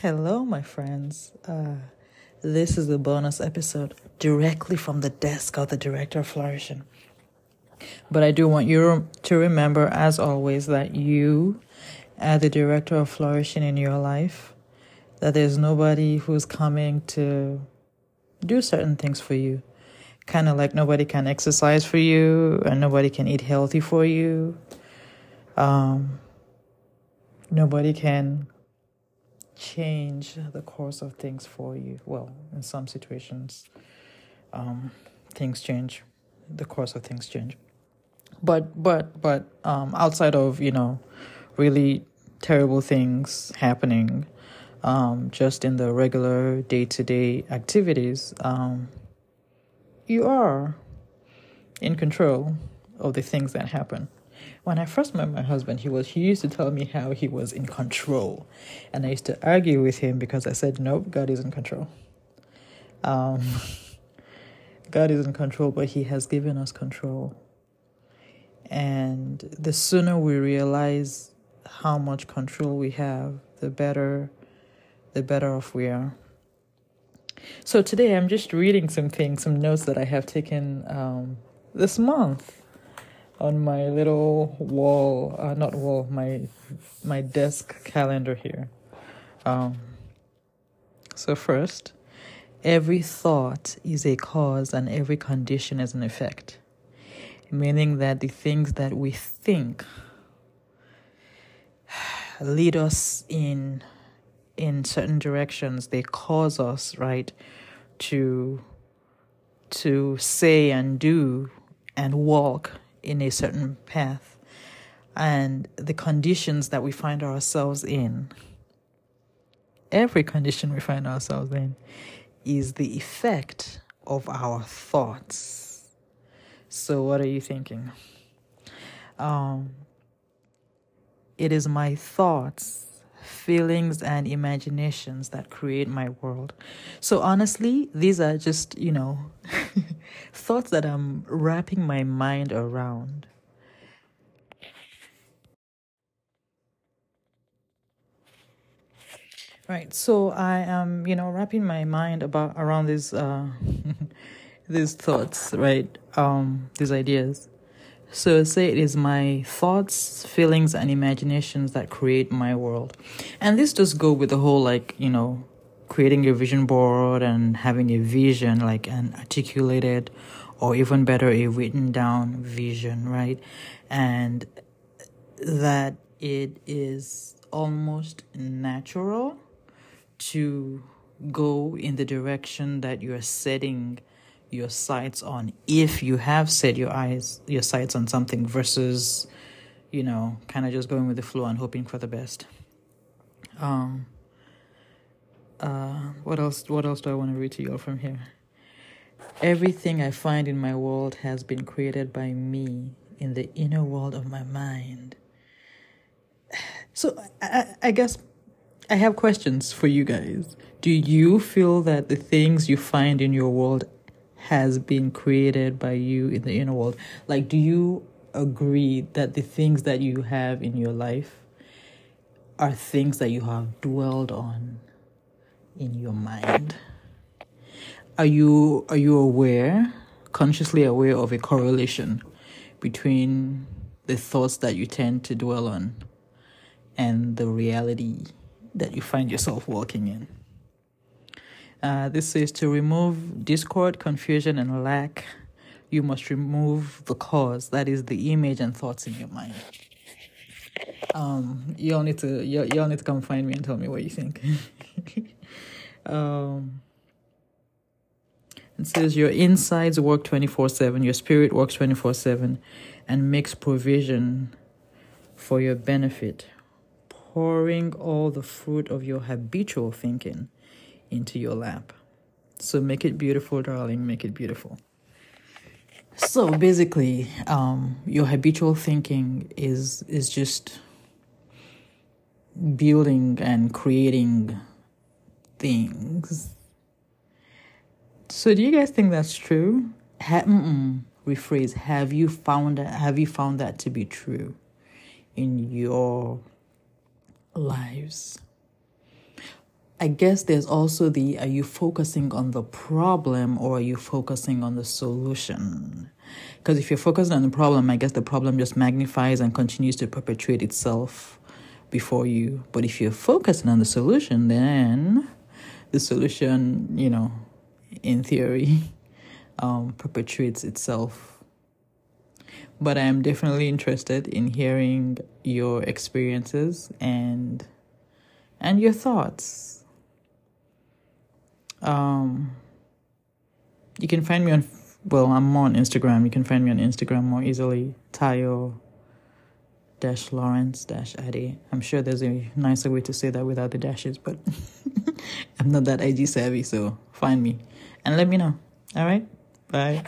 Hello, my friends. Uh, this is a bonus episode directly from the desk of the director of Flourishing. But I do want you to remember, as always, that you are the director of Flourishing in your life, that there's nobody who's coming to do certain things for you. Kind of like nobody can exercise for you, and nobody can eat healthy for you. Um, nobody can change the course of things for you. Well, in some situations, um, things change, the course of things change. But but but um, outside of you know, really terrible things happening, um, just in the regular day to day activities, um, you are in control of the things that happen. When I first met my husband, he was he used to tell me how he was in control, and I used to argue with him because I said, "Nope, God is in control." Um, God is in control, but He has given us control. And the sooner we realize how much control we have, the better, the better off we are. So today I'm just reading some things, some notes that I have taken um, this month on my little wall, uh, not wall, my my desk calendar here. Um, so first, every thought is a cause and every condition is an effect, meaning that the things that we think lead us in in certain directions. They cause us right to to say and do and walk in a certain path and the conditions that we find ourselves in, every condition we find ourselves in, is the effect of our thoughts. So, what are you thinking? Um, it is my thoughts, feelings, and imaginations that create my world. So, honestly, these are just, you know, thoughts that I'm wrapping my mind around. Right, so I am, you know, wrapping my mind about around these uh, these thoughts, right? Um, these ideas. So say it is my thoughts, feelings, and imaginations that create my world, and this does go with the whole like you know creating a vision board and having a vision, like an articulated or even better, a written down vision, right? And that it is almost natural to go in the direction that you're setting your sights on if you have set your eyes your sights on something versus you know kind of just going with the flow and hoping for the best um uh, what else? What else do I want to read to you all from here? Everything I find in my world has been created by me in the inner world of my mind. So I, I guess I have questions for you guys. Do you feel that the things you find in your world has been created by you in the inner world? Like, do you agree that the things that you have in your life are things that you have dwelled on? In your mind. Are you are you aware, consciously aware of a correlation between the thoughts that you tend to dwell on and the reality that you find yourself walking in? Uh, this says to remove discord, confusion, and lack, you must remove the cause, that is the image and thoughts in your mind. Um, you all need to you all need to come find me and tell me what you think. Um, it says your insides work 24 7, your spirit works 24 7, and makes provision for your benefit, pouring all the fruit of your habitual thinking into your lap. So make it beautiful, darling, make it beautiful. So basically, um, your habitual thinking is is just building and creating things. So, do you guys think that's true? Ha- rephrase: Have you found that? Have you found that to be true in your lives? I guess there's also the are you focusing on the problem or are you focusing on the solution? Because if you're focused on the problem, I guess the problem just magnifies and continues to perpetuate itself before you. But if you're focusing on the solution, then the solution, you know, in theory, um, perpetuates itself. But I am definitely interested in hearing your experiences and and your thoughts. Um, you can find me on well, I'm more on Instagram. You can find me on Instagram more easily. Tayo dash Lawrence dash Ade. I'm sure there's a nicer way to say that without the dashes, but I'm not that IG savvy, so find me and let me know. All right? Bye.